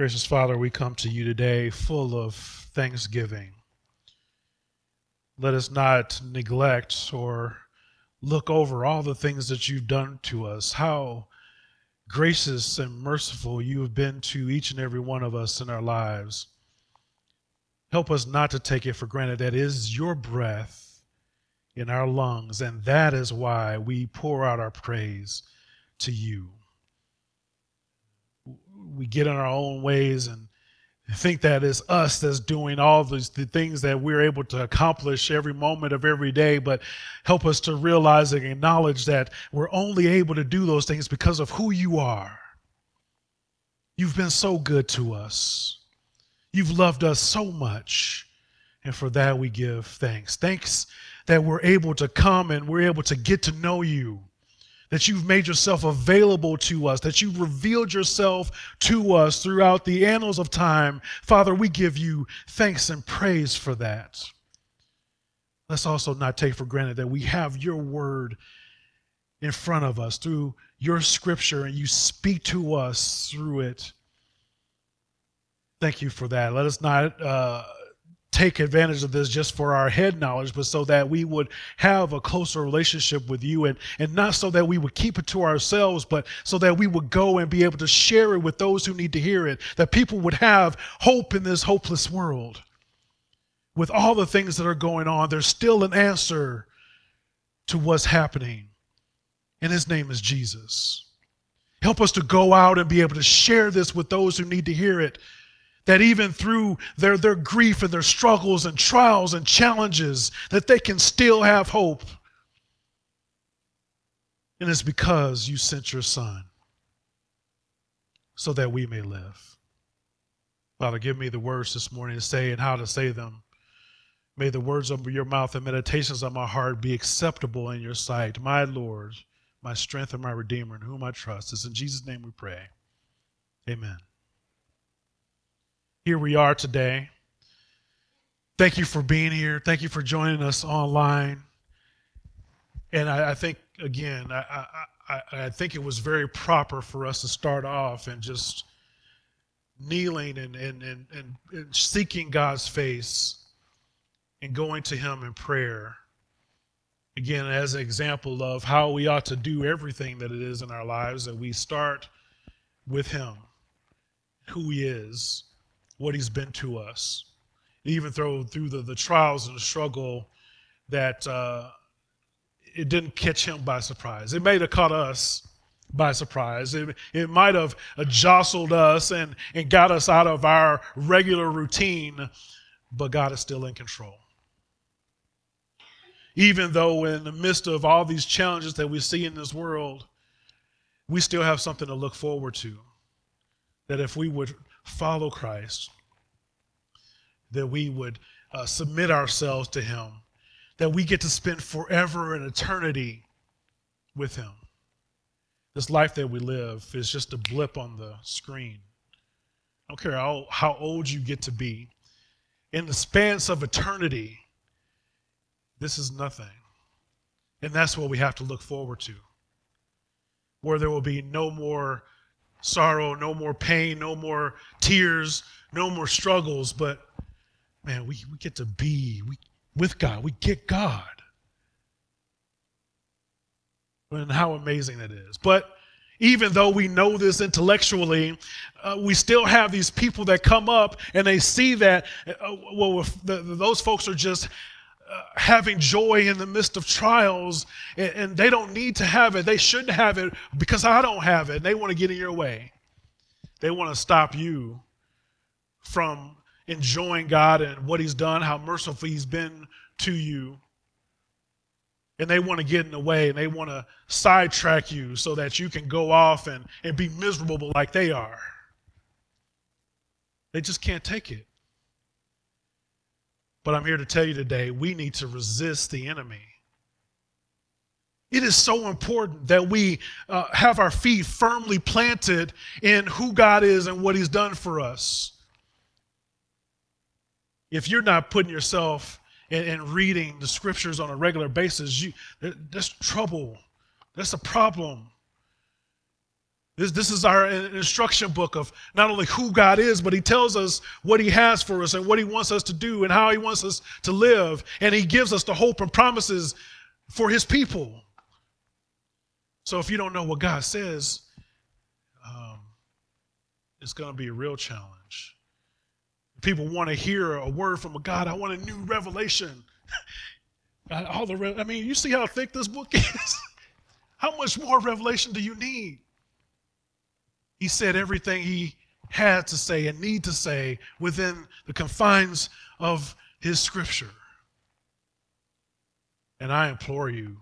Gracious Father, we come to you today full of thanksgiving. Let us not neglect or look over all the things that you've done to us, how gracious and merciful you have been to each and every one of us in our lives. Help us not to take it for granted that is your breath in our lungs, and that is why we pour out our praise to you we get in our own ways and think that it's us that's doing all these the things that we're able to accomplish every moment of every day but help us to realize and acknowledge that we're only able to do those things because of who you are. You've been so good to us. You've loved us so much. And for that we give thanks. Thanks that we're able to come and we're able to get to know you that you've made yourself available to us, that you've revealed yourself to us throughout the annals of time. Father, we give you thanks and praise for that. Let's also not take for granted that we have your word in front of us through your scripture and you speak to us through it. Thank you for that. Let us not. Uh, take advantage of this just for our head knowledge, but so that we would have a closer relationship with you and, and not so that we would keep it to ourselves, but so that we would go and be able to share it with those who need to hear it, that people would have hope in this hopeless world. With all the things that are going on, there's still an answer to what's happening. And his name is Jesus. Help us to go out and be able to share this with those who need to hear it that even through their, their grief and their struggles and trials and challenges that they can still have hope. And it's because you sent your son so that we may live. Father give me the words this morning to say and how to say them. May the words of your mouth and meditations of my heart be acceptable in your sight. My lord my strength and my redeemer in whom i trust. It's in jesus name we pray. Amen here we are today. Thank you for being here. Thank you for joining us online. And I, I think, again, I, I, I, think it was very proper for us to start off and just kneeling and, and, and, and, and seeking God's face and going to Him in prayer. Again, as an example of how we ought to do everything that it is in our lives, that we start with Him, who He is, what he's been to us. Even through through the, the trials and the struggle that uh, it didn't catch him by surprise. It may have caught us by surprise. It, it might have jostled us and, and got us out of our regular routine, but God is still in control. Even though, in the midst of all these challenges that we see in this world, we still have something to look forward to. That if we would follow Christ, that we would uh, submit ourselves to Him, that we get to spend forever and eternity with Him. This life that we live is just a blip on the screen. I don't care how, how old you get to be. In the spans of eternity, this is nothing. And that's what we have to look forward to. Where there will be no more sorrow, no more pain, no more tears, no more struggles, but man, we, we get to be we, with God. We get God. And how amazing that is. But even though we know this intellectually, uh, we still have these people that come up and they see that, uh, well, the, those folks are just having joy in the midst of trials and, and, they don't need to have it. They shouldn't have it because I don't have it. And they want to get in your way. They want to stop you from enjoying God and what He's done, how merciful He's been to you. And they want to get in the way and they want to sidetrack you so that you can go off and, and be miserable like they are. They just can't take it. But I'm here to tell you today we need to resist the enemy. It is so important that we uh, have our feet firmly planted in who God is and what He's done for us. If you're not putting yourself and, reading the scriptures on a regular basis, you, there's trouble. That's a problem. This, this is our instruction book of not only who God is, but He tells us what He has for us and what He wants us to do and how He wants us to live. And He gives us the hope and promises for His people. So if you don't know what God says, um, it's going to be a real challenge. People want to hear a word from a God. I want a new revelation. All the, I mean, you see how thick this book is. how much more revelation do you need? He said everything he had to say and need to say within the confines of his scripture. And I implore you,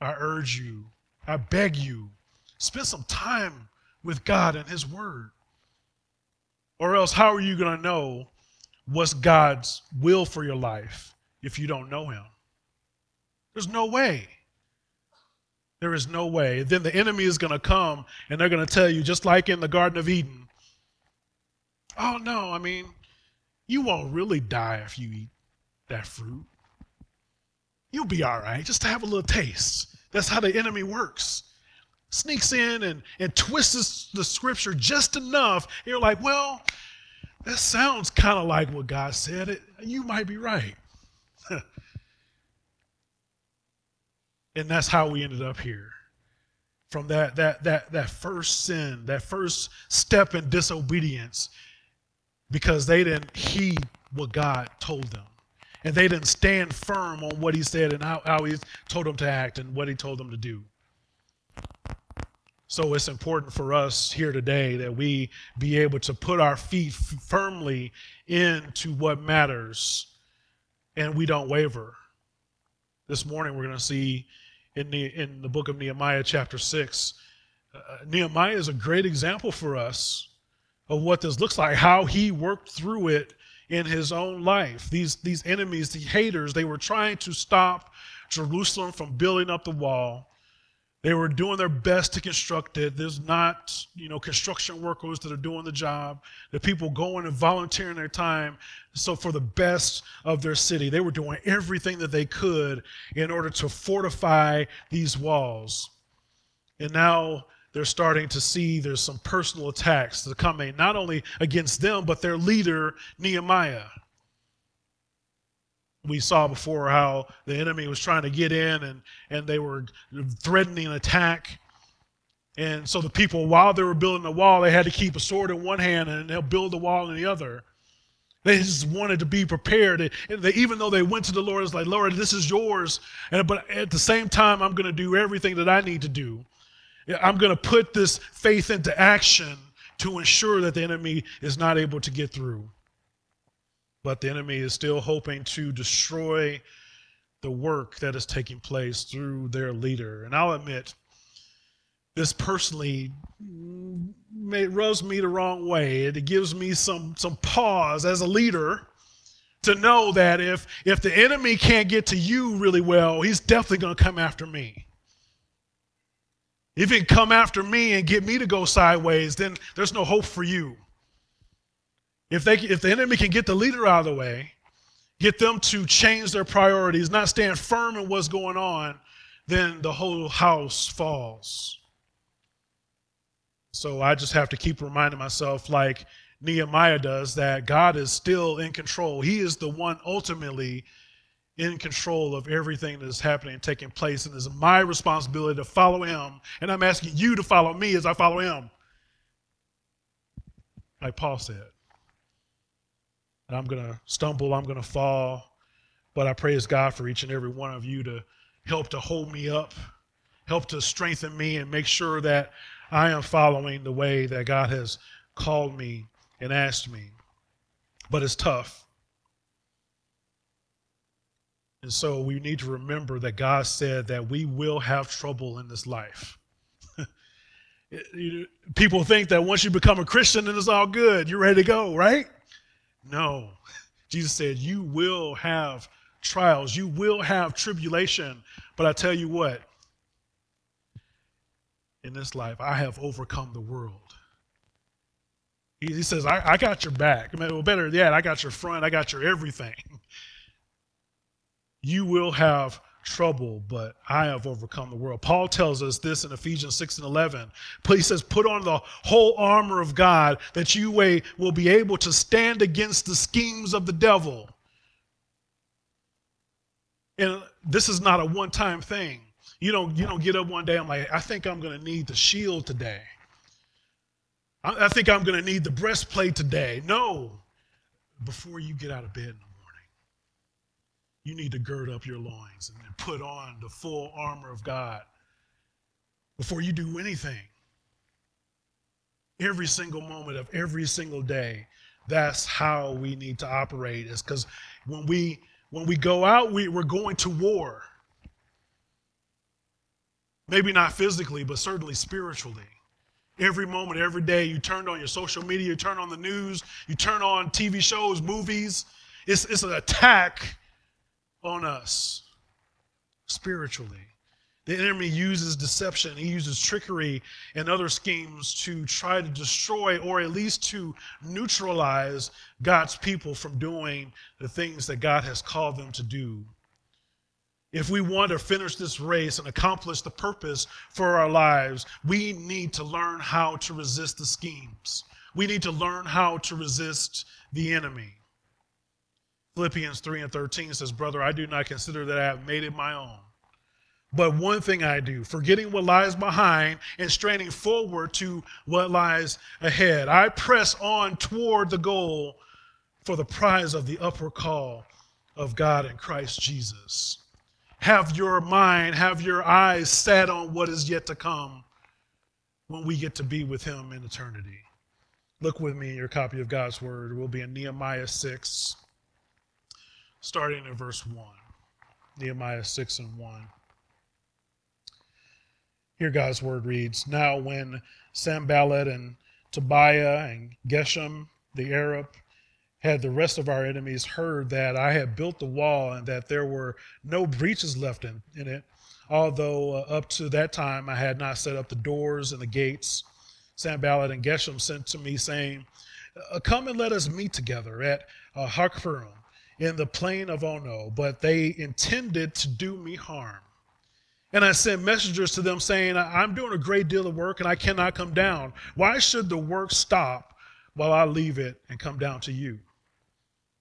I urge you, I beg you, spend some time with God and his word. Or else, how are you going to know what's God's will for your life if you don't know him? There's no way. There is no way. Then the enemy is going to come and they're going to tell you, just like in the Garden of Eden, oh, no, I mean, you won't really die if you eat that fruit. You'll be all right, just to have a little taste. That's how the enemy works. Sneaks in and, and twists the scripture just enough. you're like, well, that sounds kind of like what God said. It, you might be right. And that's how we ended up here. From that, that, that, that first sin, that first step in disobedience, because they didn't heed what God told them. And they didn't stand firm on what he said and how, how he told them to act and what he told them to do. So it's important for us here today that we be able to put our feet firmly into what matters and we don't waver. This morning we're going to see in the, in the book of Nehemiah, chapter 6. Uh, Nehemiah is a great example for us of what this looks like, how he worked through it in his own life. These, these enemies, the haters, they were trying to stop Jerusalem from building up the wall. They were doing their best to construct it. There's not, you know, construction workers that are doing the job. The people going and volunteering their time so for the best of their city. They were doing everything that they could in order to fortify these walls. And now they're starting to see there's some personal attacks that are coming, not only against them, but their leader, Nehemiah we saw before how the enemy was trying to get in and, and they were threatening an attack. And so the people, while they were building the wall, they had to keep a sword in one hand and they'll build the wall in the other. They just wanted to be prepared. And they, even though they went to the Lord, it's like, Lord, this is yours. And, but at the same time, I'm going to do everything that I need to do. I'm going to put this faith into action to ensure that the enemy is not able to get through but the enemy is still hoping to destroy the work that is taking place through their leader. And I'll admit, this personally may, rubs me the wrong way. It gives me some, some pause as a leader to know that if, if the enemy can't get to you really well, he's definitely going to come after me. If he can come after me and get me to go sideways, then there's no hope for you. If, they, if the enemy can get the leader out of the way, get them to change their priorities, not stand firm in what's going on, then the whole house falls. So I just have to keep reminding myself, like Nehemiah does, that God is still in control. He is the one ultimately in control of everything that is happening and taking place. And it's my responsibility to follow him. And I'm asking you to follow me as I follow him. Like Paul said and I'm going to stumble, I'm going to fall. But I praise God for each and every one of you to help to hold me up, help to strengthen me, and make sure that I am following the way that God has called me and asked me. But it's tough. And so we need to remember that God said that we will have trouble in this life. People think that once you become a Christian, then it's all good. You're ready to go, right? No. Jesus said, You will have trials, you will have tribulation. But I tell you what, in this life, I have overcome the world. He, he says, I, I, got your back. I mean, well, better yet, I got your front, I got your everything. You will have trouble, but I have overcome the world. Paul tells us this in Ephesians 6 and 11. He says, Put on the whole armor of God that you will be able to stand against the schemes of the devil. And this is not a one time thing. You don't, you don't get up one day, I'm like, I think I'm going to need the shield today. I, I think I'm going to need the breastplate today. No. Before you get out of bed you need to gird up your loins and put on the full armor of God before you do anything. Every single moment of every single day, that's how we need to operate. Is because when we when we go out, we, we're going to war. Maybe not physically, but certainly spiritually. Every moment, every day, you turn on your social media, you turn on the news, you turn on TV shows, movies. It's, it's an attack on us spiritually. The enemy uses deception, he uses trickery and other schemes to try to destroy or at least to neutralize God's people from doing the things that God has called them to do. If we want to finish this race and accomplish the purpose for our lives, we need to learn how to resist the schemes. We need to learn how to resist the enemy. Philippians 3 and 13 says, Brother, I do not consider that I have made it my own. But one thing I do, forgetting what lies behind and straining forward to what lies ahead, I press on toward the goal for the prize of the upward call of God in Christ Jesus. Have your mind, have your eyes set on what is yet to come when we get to be with Him in eternity. Look with me in your copy of God's Word. We'll be in Nehemiah 6 starting in verse 1. Nehemiah 6 and 1. Here God's word reads Now, when Sanballat and Tobiah and Geshem the Arab had the rest of our enemies heard that I had built the wall and that there were no breaches left in, in it, although uh, up to that time I had not set up the doors and the gates, Sanballat and Geshem sent to me, saying, uh, Come and let us meet together at uh, in the plain of oh, Ono, but they intended to do me harm. And I sent messengers to them saying, I'm doing a great deal of work and I cannot come down. Why should the work stop while I leave it and come down to you?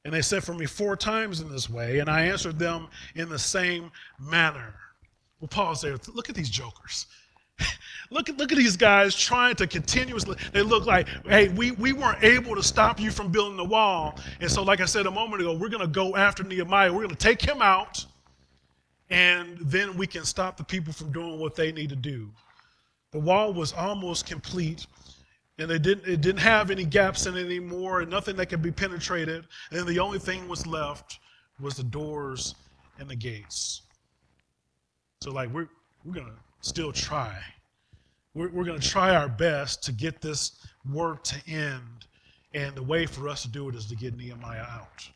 And they sent for me four times in this way, and I answered them in the same manner. We'll pause there. Look at these jokers. Look, at, look at these guys trying to continuously, they look like, hey, we, we weren't able to stop you from building the wall. And so, like I said a moment ago, we're going to go after Nehemiah. We're going to take him out, and then we can stop the people from doing what they need to do. The wall was almost complete, and it didn't, it didn't have any gaps in it anymore, and nothing that could be penetrated. And the only thing was left was the doors and the gates. So, like, we're, we're going to still try. We're, we're going to try our best to get this work to end. And the way for us to do it is to get Nehemiah out.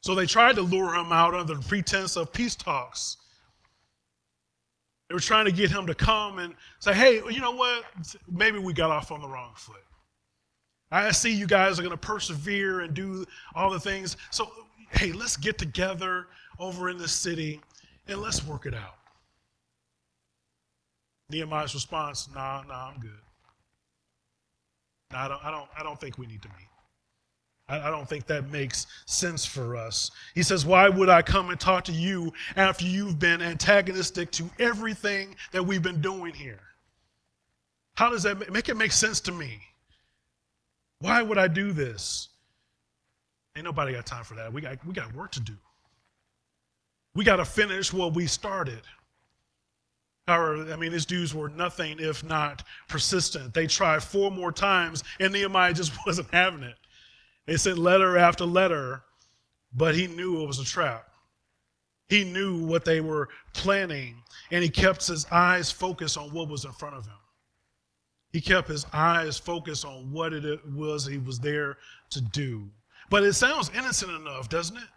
So they tried to lure him out under the pretense of peace talks. They were trying to get him to come and say, hey, you know what? Maybe we got off on the wrong foot. I see you guys are going to persevere and do all the things. So, hey, let's get together over in this city and let's work it out. Nehemiah's response, nah, nah, I'm good. Nah, I don't, I don't, I don't think we need to meet. I, I don't think that makes sense for us. He says, Why would I come and talk to you after you've been antagonistic to everything that we've been doing here? How does that make it make sense to me? Why would I do this? Ain't nobody got time for that. We got, we got work to do. We got to finish what we started. Or, I mean, his dudes were nothing if not persistent. They tried four more times, and Nehemiah just wasn't having it. They sent letter after letter, but he knew it was a trap. He knew what they were planning, and he kept his eyes focused on what was in front of him. He kept his eyes focused on what it was he was there to do. But it sounds innocent enough, doesn't it?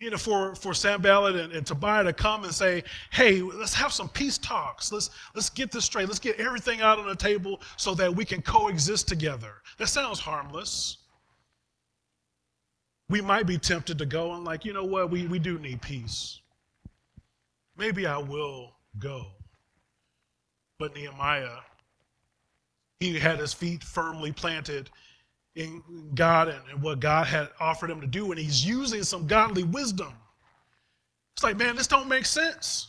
You know, for, for Sanballat and, and Tobiah to come and say, hey, let's have some peace talks. Let's, let's get this straight. Let's get everything out on the table so that we can coexist together. That sounds harmless. We might be tempted to go and like, you know what, we, we do need peace. maybe I will go. But Nehemiah, he had his feet firmly planted in God and what God had offered him to do, and he's using some godly wisdom. It's like, man, this don't make sense.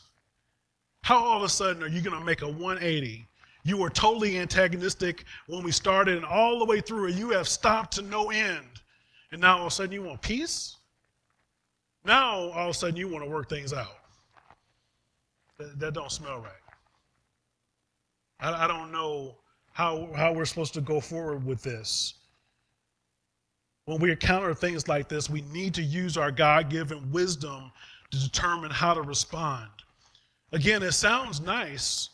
How all of a sudden are you going to make a 180? You were totally antagonistic when we started, and all the way through, and you have stopped to no end. And now all of a sudden you want peace? Now all of a sudden you want to work things out. That, that don't smell right. I, I don't know how, how we're supposed to go forward with this. When we encounter things like this, we need to use our God given wisdom to determine how to respond. Again, it sounds nice,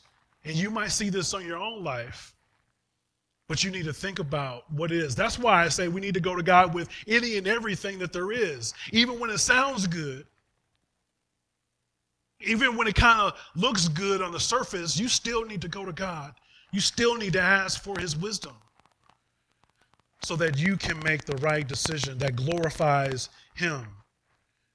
and you might see this on your own life, but you need to think about what it is. That's why I say we need to go to God with any and everything that there is, even when it sounds good. Even when it kind of looks good on the surface, you still need to go to God. You still need to ask for His wisdom so that you can make the right decision that glorifies Him.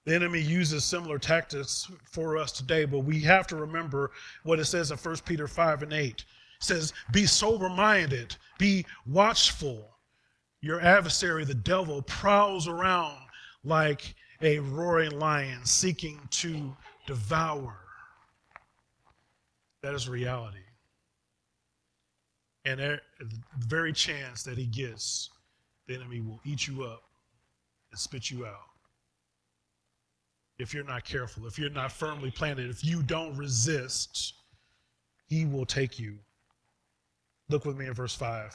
The enemy uses similar tactics for us today, but we have to remember what it says in 1 Peter 5 and 8. It says, Be sober minded, be watchful. Your adversary, the devil, prowls around like a roaring lion seeking to devour. That is reality. And the very chance that he gets, the enemy will eat you up and spit you out if you're not careful, if you're not firmly planted, if you don't resist, he will take you. Look with me in verse 5. It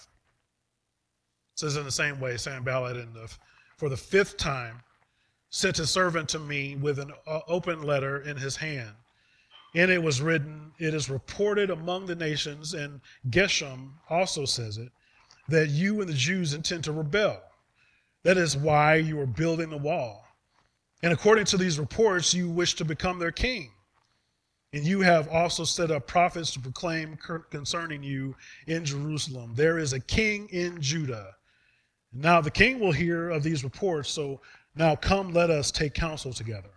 says, In the same way, Sanballat, in the, for the fifth time, sent his servant to me with an uh, open letter in his hand. In it was written, It is reported among the nations, and Geshem also says it, that you and the Jews intend to rebel. That is why you are building the wall. And according to these reports, you wish to become their king. And you have also set up prophets to proclaim concerning you in Jerusalem there is a king in Judah. Now the king will hear of these reports, so now come, let us take counsel together.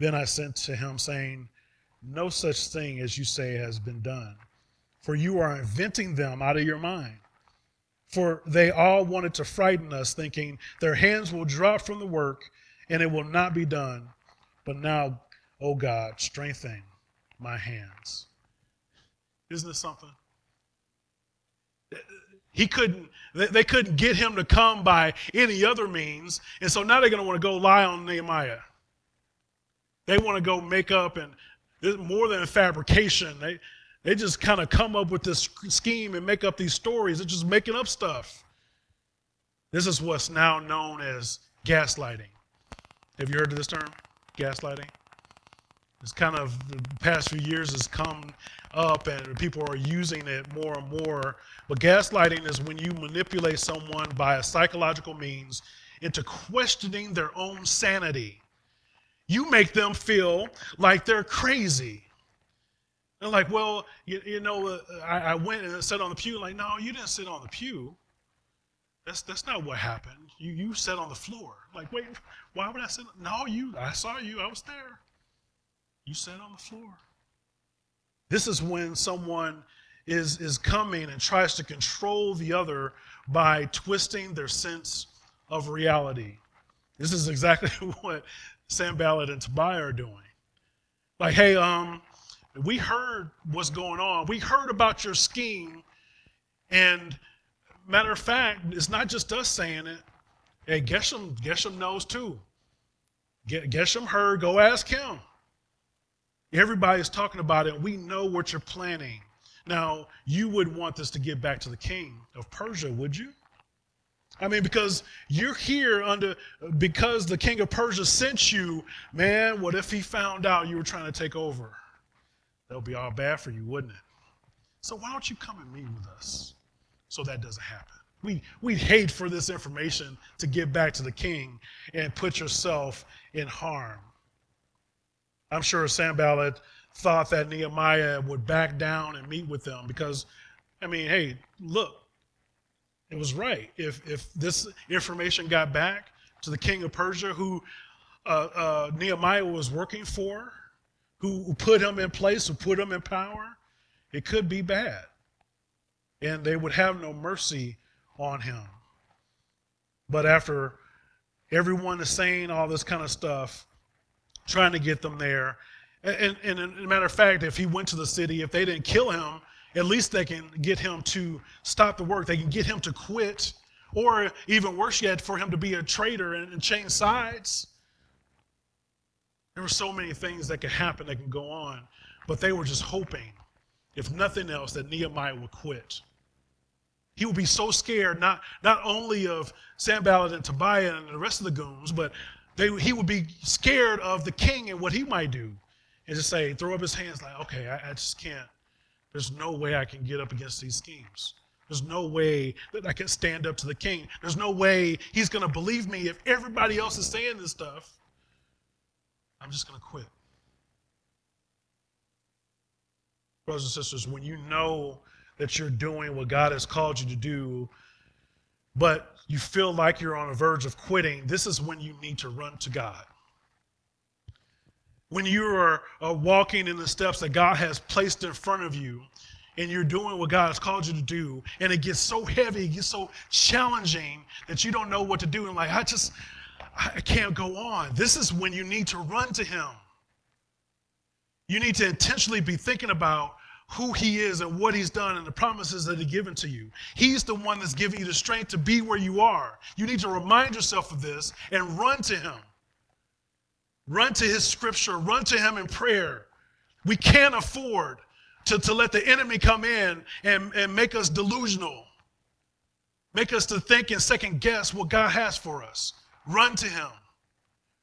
Then I sent to him, saying, No such thing as you say has been done, for you are inventing them out of your mind. For they all wanted to frighten us, thinking their hands will drop from the work and it will not be done. But now, O oh God, strengthen my hands. Isn't this something? He couldn't, they couldn't get him to come by any other means. And so now they're going to want to go lie on Nehemiah. They want to go make up, and it's more than a fabrication. They, they just kind of come up with this scheme and make up these stories. They're just making up stuff. This is what's now known as gaslighting. Have you heard of this term? Gaslighting? It's kind of the past few years has come up and people are using it more and more. But gaslighting is when you manipulate someone by a psychological means into questioning their own sanity. You make them feel like they're crazy. They're like, well, you, you know, uh, I, I went and sat on the pew. Like, no, you didn't sit on the pew. That's, that's not what happened. You, you sat on the floor. Like, wait, why would I sit? No, you, I saw you. I was there. You sat on the floor. This is when someone is, is coming and tries to control the other by twisting their sense of reality. This is exactly what Sanballat and Tobiah are doing. Like, hey, um, we heard what's going on. We heard about your scheme, and Matter of fact, it's not just us saying it. Hey, Geshem, Geshem knows too. Geshem heard, go ask him. Everybody's talking about it. We know what you're planning. Now, you would want this to get back to the king of Persia, would you? I mean, because you're here under, because the king of Persia sent you, man, what if he found out you were trying to take over? That would be all bad for you, wouldn't it? So why don't you come and meet with us? so that doesn't happen. We, we'd hate for this information to get back to the king and put yourself in harm. I'm sure Sanballat thought that Nehemiah would back down and meet with them because, I mean, hey, look, it was right. If, if this information got back to the king of Persia, who uh, uh, Nehemiah was working for, who put him in place, who put him in power, it could be bad. And they would have no mercy on him. But after everyone is saying all this kind of stuff, trying to get them there, and, and, and a matter of fact, if he went to the city, if they didn't kill him, at least they can get him to stop the work. They can get him to quit, or even worse yet, for him to be a traitor and, and change sides. There were so many things that could happen that can go on, but they were just hoping, if nothing else, that Nehemiah would quit. He would be so scared, not, not only of Sanballat and Tobiah and the rest of the goons, but they, he would be scared of the king and what he might do. And just say, throw up his hands like, okay, I, I just can't. There's no way I can get up against these schemes. There's no way that I can stand up to the king. There's no way he's going to believe me if everybody else is saying this stuff. I'm just going to quit. Brothers and sisters, when you know that you're doing what God has called you to do, but you feel like you're on the verge of quitting, this is when you need to run to God. When you are uh, walking in the steps that God has placed in front of you, and you're doing what God has called you to do, and it gets so heavy, it gets so challenging that you don't know what to do, and like, I just, I can't go on. This is when you need to run to Him. You need to intentionally be thinking about who He is and what He's done and the promises that He's given to you. He's the one that's giving you the strength to be where you are. You need to remind yourself of this and run to Him. Run to His scripture, run to Him in prayer. We can't afford to, to let the enemy come in and, and make us delusional, make us to think and second guess what God has for us. Run to him.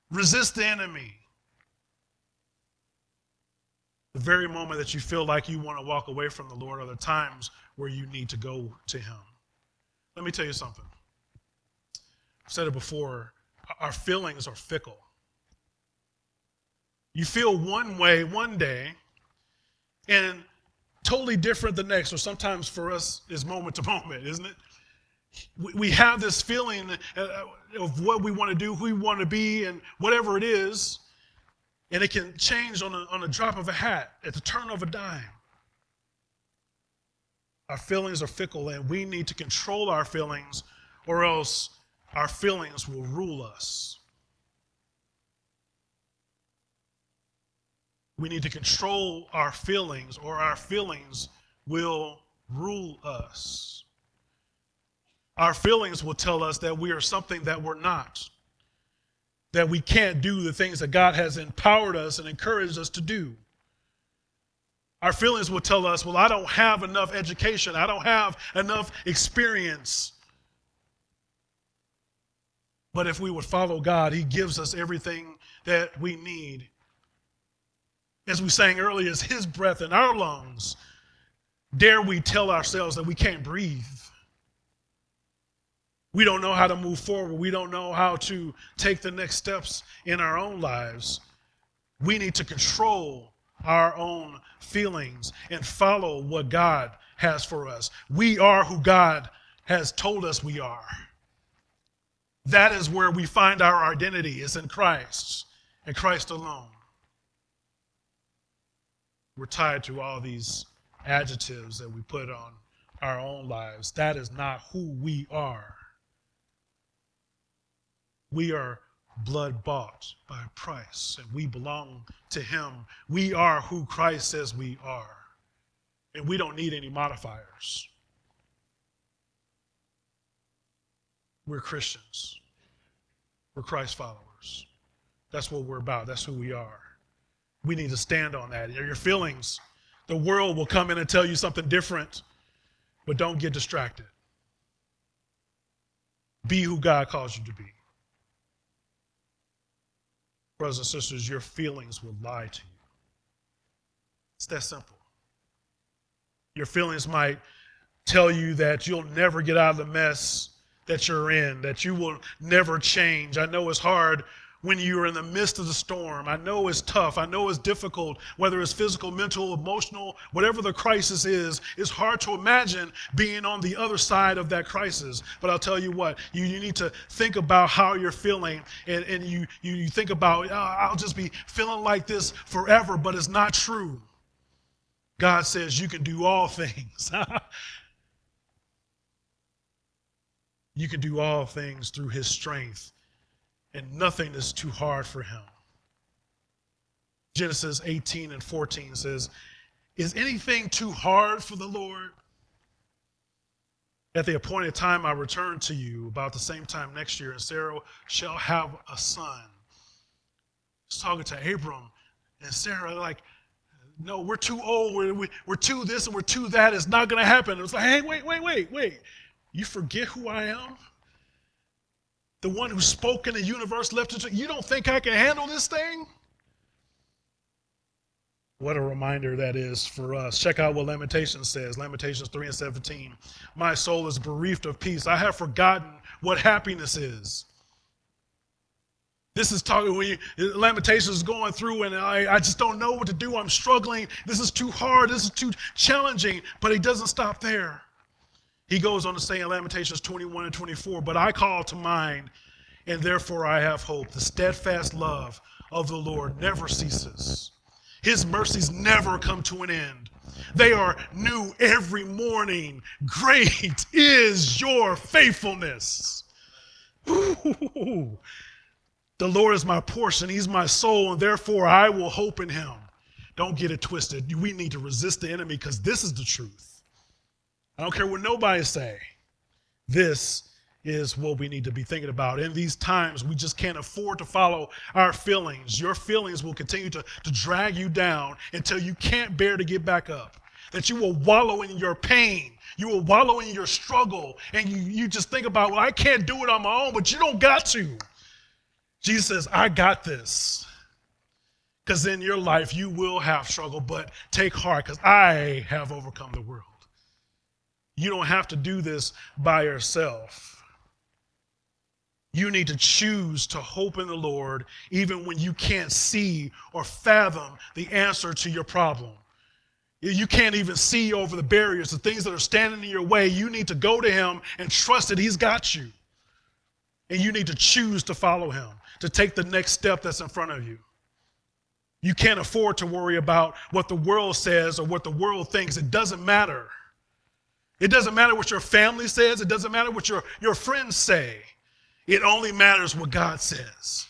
Resist the enemy. The very moment that you feel like you want to walk away from the Lord are the times where you need to go to him. Let me tell you something. I've said it before our feelings are fickle. You feel one way one day and totally different the next, or sometimes for us is moment to moment, isn't it? we have this feeling uh, of what we want to do, who we want to be, and whatever it is, and it can change on a, on a drop of a hat, at the turn of a dime. Our feelings are fickle, and we need to control our feelings, or else our feelings will rule us. We need to control our feelings, or our feelings will rule us. Our feelings will tell us that we are something that we're not, that we can't do the things that God has empowered us and encouraged us to do. Our feelings will tell us, well, I don't have enough education, I don't have enough experience. But if we would follow God, He gives us everything that we need. As we sang earlier, it's His breath in our lungs. Dare we tell ourselves that we can't breathe? We don't know how to move forward. We don't know how to take the next steps in our own lives. We need to control our own feelings and follow what God has for us. We are who God has told us we are. That is where we find our identity is in Christ and Christ alone. We're tied to all these adjectives that we put on our own lives. That is not who we are. We are blood bought by a price, and we belong to Him. We are who Christ says we are, and we don't need any modifiers. We're Christians, we're Christ followers. That's what we're about, that's who we are. We need to stand on that. Your feelings, the world will come in and tell you something different, but don't get distracted. Be who God calls you to be. Brothers and sisters, your feelings will lie to you. It's that simple. Your feelings might tell you that you'll never get out of the mess that you're in, that you will never change. I know it's hard when you're in the midst of the storm. I know it's tough. I know it's difficult, whether it's physical, mental, emotional, whatever the crisis is. It's hard to imagine being on the other side of that crisis. But I'll tell you what, you, you need to think about how you're feeling. And, and you, you, you think about, oh, I'll just be feeling like this forever, but it's not true. God says you can do all things. you can do all things through his strength and nothing is too hard for him. Genesis 18 and 14 says, Is anything too hard for the Lord? At the appointed time, I return to you about the same time next year, and Sarah shall have a son. He's talking to Abram and Sarah, like, no, we're too old. We're, we're too this and we're too that. It's not going to happen. It's like, hey, wait, wait, wait, wait. You forget who I am? The one who spoke in the universe left it to you don't think I can handle this thing? What a reminder that is for us. Check out what Lamentations says Lamentations 3 and 17. My soul is bereaved of peace. I have forgotten what happiness is. This is talking when you, Lamentations is going through, and I, I just don't know what to do. I'm struggling. This is too hard. This is too challenging. But he doesn't stop there. He goes on to say in Lamentations 21 and 24, But I call to mind, and therefore I have hope. The steadfast love of the Lord never ceases, His mercies never come to an end. They are new every morning. Great is your faithfulness. Ooh. The Lord is my portion, He's my soul, and therefore I will hope in Him. Don't get it twisted. We need to resist the enemy because this is the truth. I don't care what nobody say. This is what we need to be thinking about. In these times, we just can't afford to follow our feelings. Your feelings will continue to, to drag you down until you can't bear to get back up. That you will wallow in your pain. You will wallow in your struggle. And you, you just think about, well, I can't do it on my own, but you don't got to. Jesus says, I got this. Because in your life, you will have struggle, but take heart, because I have overcome the world. You don't have to do this by yourself. You need to choose to hope in the Lord even when you can't see or fathom the answer to your problem. You can't even see over the barriers, the things that are standing in your way. You need to go to Him and trust that He's got you. And you need to choose to follow Him, to take the next step that's in front of you. You can't afford to worry about what the world says or what the world thinks. It doesn't matter. It doesn't matter what your family says, it doesn't matter what your, your friends say. It only matters what God says.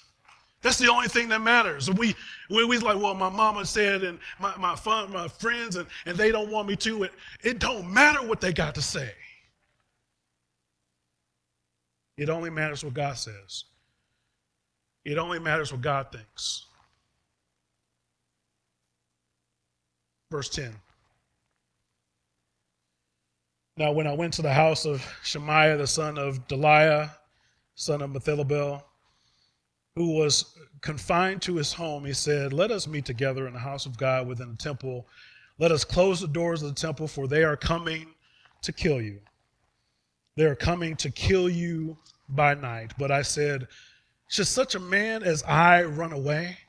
That's the only thing that matters. We we we like, well, my mama said, and my my, fun, my friends, and, and they don't want me to. It it don't matter what they got to say. It only matters what God says. It only matters what God thinks. Verse 10. Now, when I went to the house of Shemaiah, the son of Delaiah, son of Mehetabel, who was confined to his home, he said, Let us meet together in the house of God within the temple. Let us close the doors of the temple, for they are coming to kill you. They are coming to kill you by night. But I said, Should such a man as I run away?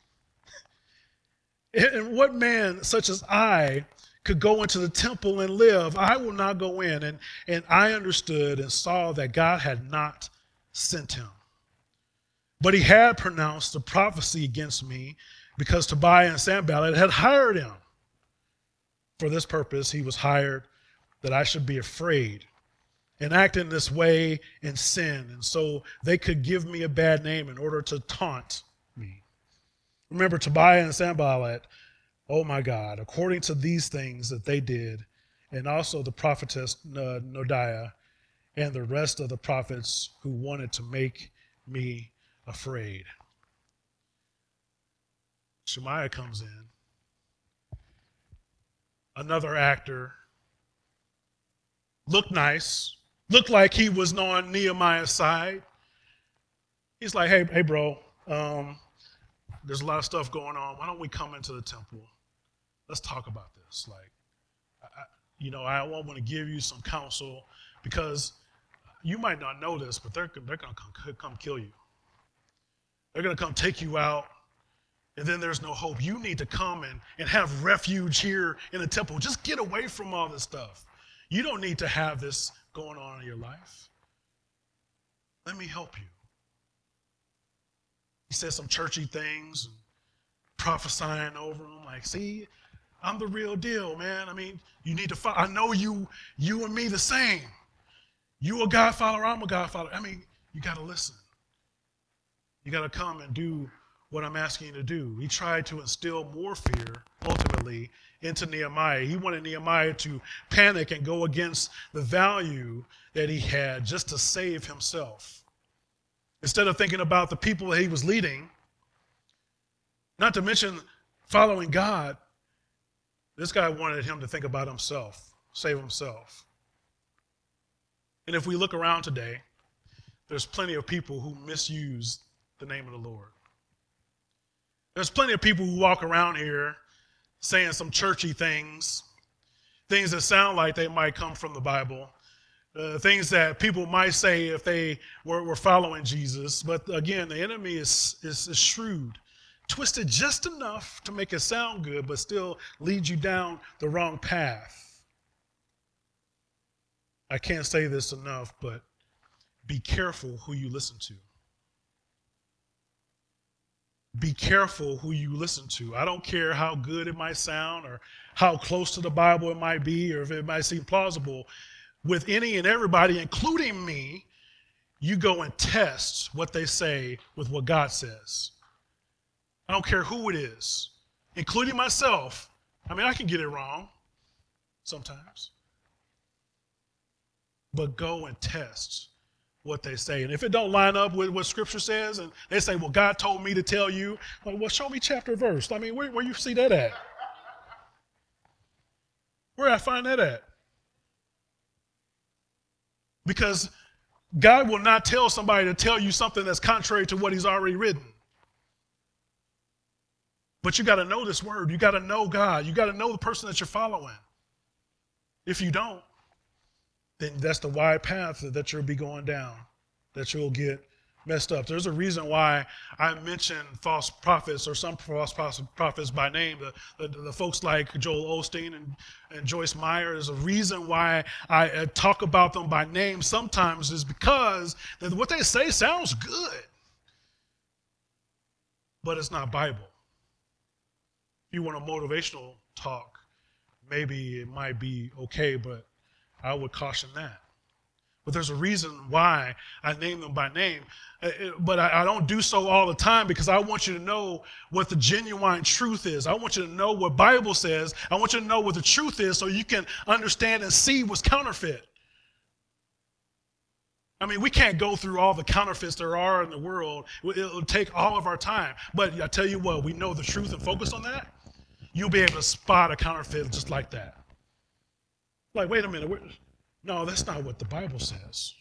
And what man such as I could go into the temple and live. I will not go in. And, and I understood and saw that God had not sent him. But he had pronounced a prophecy against me because Tobiah and Sanballat had hired him. For this purpose, he was hired that I should be afraid and act in this way in sin. And so they could give me a bad name in order to taunt me. Remember, Tobiah and Sanballat oh my God, according to these things that they did, and also the prophetess Noadiah and the rest of the prophets who wanted to make me afraid. Shemaiah comes in, another actor, looked nice, looked like he was on Nehemiah's side. He's like, hey, hey, bro, um, there's a lot of stuff going on. Why don't we come into the temple? Let's talk about this. Like, I, you know, I want to give you some counsel because you might not know this, but they're, they're going to come, kill you. They're going to come take you out, and then there's no hope. You need to come and, and have refuge here in the temple. Just get away from all this stuff. You don't need to have this going on in your life. Let me help you. He said some churchy things, prophesying over them, like, see, I'm the real deal, man. I mean, you need to follow. I know you, you and me the same. You a God follower, I'm a God follower. I mean, you got to listen. You got to come and do what I'm asking you to do. He tried to instill more fear, ultimately, into Nehemiah. He wanted Nehemiah to panic and go against the value that he had just to save himself. Instead of thinking about the people that he was leading, not to mention following God, this guy wanted him to think about himself, save himself. And if we look around today, there's plenty of people who misuse the name of the Lord. There's plenty of people who walk around here saying some churchy things, things that sound like they might come from the Bible, uh, things that people might say if they were, were following Jesus. But again, the enemy is, is, is shrewd, twisted just enough to make it sound good, but still lead you down the wrong path. I can't say this enough, but be careful who you listen to. Be careful who you listen to. I don't care how good it might sound or how close to the Bible it might be or if it might seem plausible. With any and everybody, including me, you go and test what they say with what God says. I don't care who it is, including myself. I mean, I can get it wrong sometimes but go and test what they say. And if it don't line up with what Scripture says, and they say, "Well, God told me to tell you," like, well, show me chapter verse. I mean, where where you see that at? Where I find that at? Because God will not tell somebody to tell you something that's contrary to what He's already written. But you got to know this word. You got to know God. You got to know the person that you're following. If you don't, then that's the wide path that you'll be going down, that you'll get messed up. There's a reason why I mention false prophets or some false prophets by name. The, the, the folks like Joel Osteen and, and Joyce Meyer. There's a reason why I uh, talk about them by name sometimes is because what they say sounds good, but it's not Bible. If you want a motivational talk, maybe it might be okay, but I would caution that. But there's a reason why I name them by name. Uh, but I don't do so all the time because I want you to know what the genuine truth is. I want you to know what Bible says. I want you to know what the truth is so you can understand and see what's counterfeit. I mean, we can't go through all the counterfeits there are in the world. It'll take all of our time. But I tell you what, we know the truth and focus on that. You'll be able to spot a counterfeit just like that. Like, wait a minute. No, that's not what the Bible says.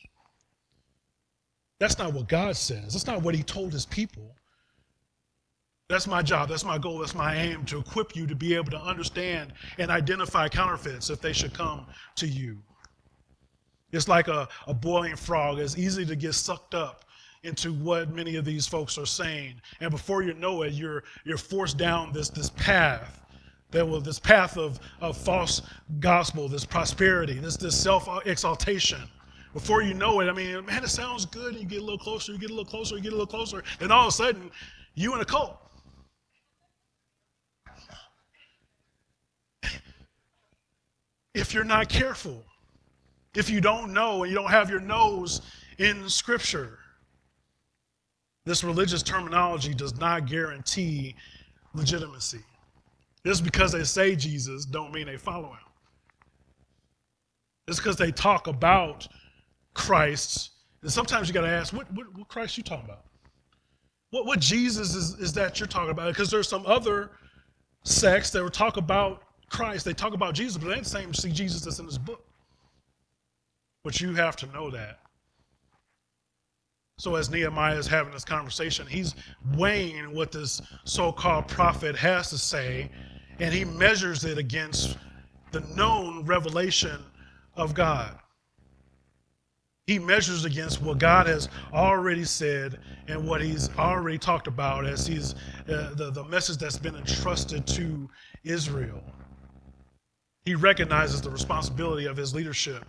That's not what God says. That's not what He told His people. That's my job. That's my goal. That's my aim to equip you to be able to understand and identify counterfeits if they should come to you. It's like a, a boiling frog. It's easy to get sucked up into what many of these folks are saying. And before you know it, you're, you're forced down this, this path there was this path of, of false gospel, this prosperity, this, this self exaltation. Before you know it, I mean, man, it sounds good. You get a little closer, you get a little closer, you get a little closer. And all of a sudden, you in a cult. If you're not careful, if you don't know and you don't have your nose in Scripture, this religious terminology does not guarantee legitimacy. Just because they say Jesus don't mean they follow him. Just because they talk about Christ, and sometimes you got to ask, what, what, what Christ you talking about? What, what Jesus is, is that you're talking about? Because there's some other sects that will talk about Christ. They talk about Jesus, but they ain't the same see Jesus that's in this book. But you have to know that. So, as Nehemiah is having this conversation, he's weighing what this so called prophet has to say and he measures it against the known revelation of God. He measures against what God has already said and what He's already talked about as He's uh, the, the message that's been entrusted to Israel. He recognizes the responsibility of his leadership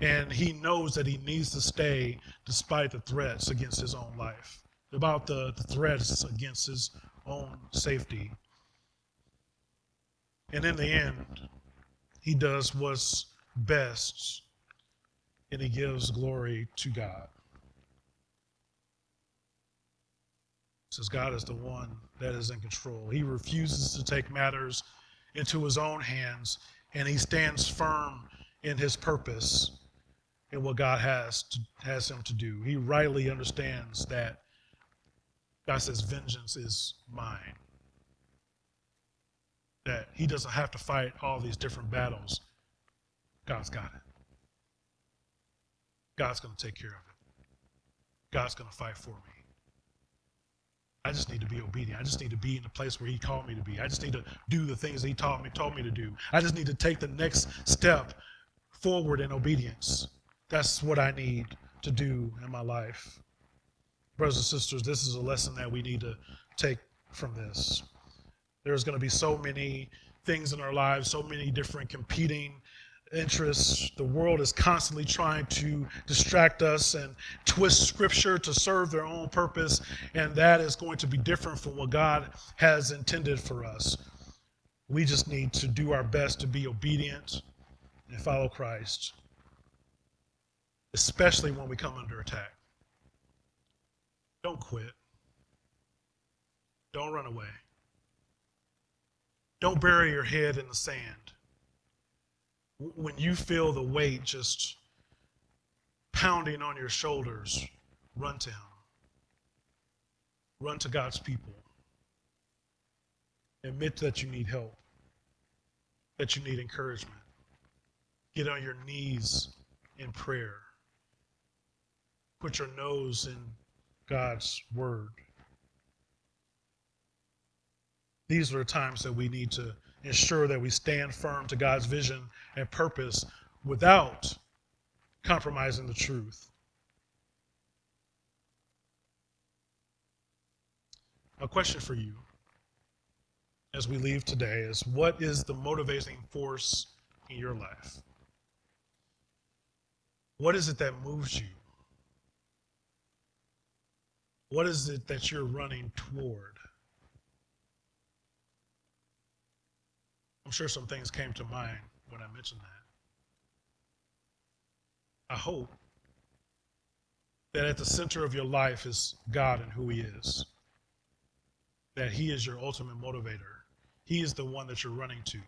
and he knows that he needs to stay despite the threats against his own life, about the, the threats against his own safety. And in the end, he does what's best and he gives glory to God. Says God is the one that is in control. He refuses to take matters into his own hands and he stands firm in his purpose in what God has to, has him to do. He rightly understands that God says vengeance is mine. That he doesn't have to fight all these different battles. God's got it. God's going to take care of it. God's going to fight for me. I just need to be obedient. I just need to be in the place where He called me to be. I just need to do the things He taught me, told me to do. I just need to take the next step forward in obedience. That's what I need to do in my life. Brothers and sisters, this is a lesson that we need to take from this. There's going to be so many things in our lives, so many different competing interests. The world is constantly trying to distract us and twist scripture to serve their own purpose, and that is going to be different from what God has intended for us. We just need to do our best to be obedient and follow Christ, especially when we come under attack. Don't quit. Don't run away. Don't bury your head in the sand when you feel the weight just pounding on your shoulders, run to Him. Run to God's people. Admit that you need help, that you need encouragement. Get on your knees in prayer. Put your nose in God's Word. These are the times that we need to ensure that we stand firm to God's vision and purpose without compromising the truth. A question for you as we leave today is what is the motivating force in your life? What is it that moves you? What is it that you're running toward? I'm sure some things came to mind when I mentioned that. I hope that at the center of your life is God and who He is. That He is your ultimate motivator. He is the one that you're running to.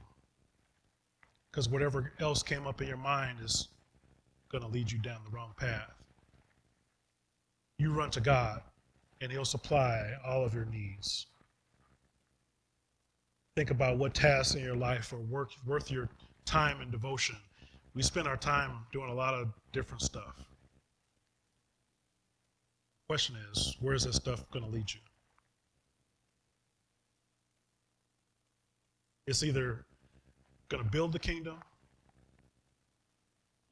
Because whatever else came up in your mind is going to lead you down the wrong path. You run to God, and He'll supply all of your needs. Think about what tasks in your life are worth, worth your time and devotion. We spend our time doing a lot of different stuff. Question is, where is that stuff going to lead you? It's either going to build the kingdom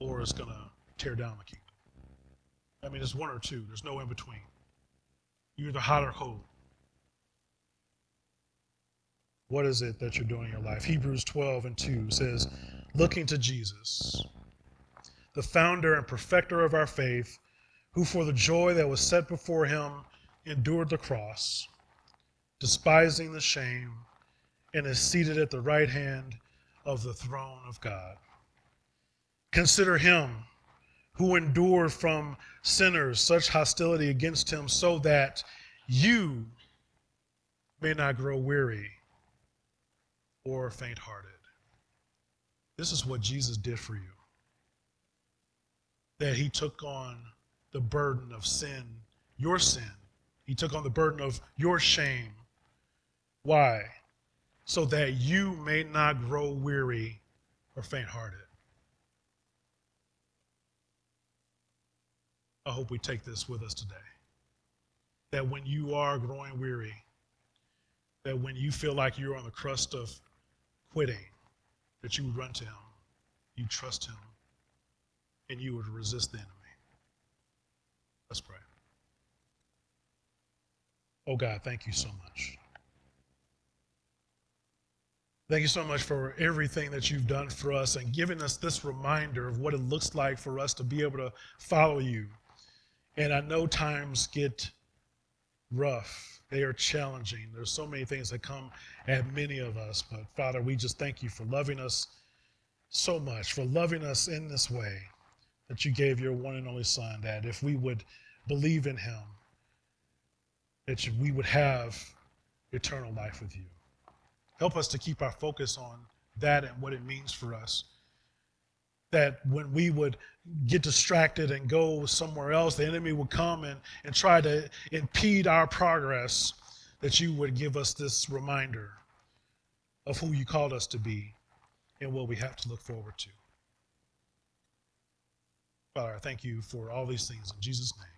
or it's going to tear down the kingdom. I mean, it's one or two. There's no in between. You're either hot or cold. What is it that you're doing in your life? Hebrews 12 and 2 says, Looking to Jesus, the founder and perfecter of our faith, who for the joy that was set before him endured the cross, despising the shame, and is seated at the right hand of the throne of God. Consider him who endured from sinners such hostility against him, so that you may not grow weary or faint hearted. This is what Jesus did for you. That he took on the burden of sin, your sin. He took on the burden of your shame. Why? So that you may not grow weary or faint hearted. I hope we take this with us today. That when you are growing weary, that when you feel like you're on the crust of quitting, that you would run to him, you trust him, and you would resist the enemy. Let's pray. Oh God, thank you so much. Thank you so much for everything that you've done for us and giving us this reminder of what it looks like for us to be able to follow you. And I know times get rough, they are challenging. There's so many things that come at many of us. But Father, we just thank you for loving us so much, for loving us in this way that you gave your one and only Son, that if we would believe in him, that we would have eternal life with you. Help us to keep our focus on that and what it means for us. That when we would get distracted and go somewhere else, the enemy would come and, and try to impede our progress, that you would give us this reminder of who you called us to be and what we have to look forward to. Father, I thank you for all these things in Jesus' name.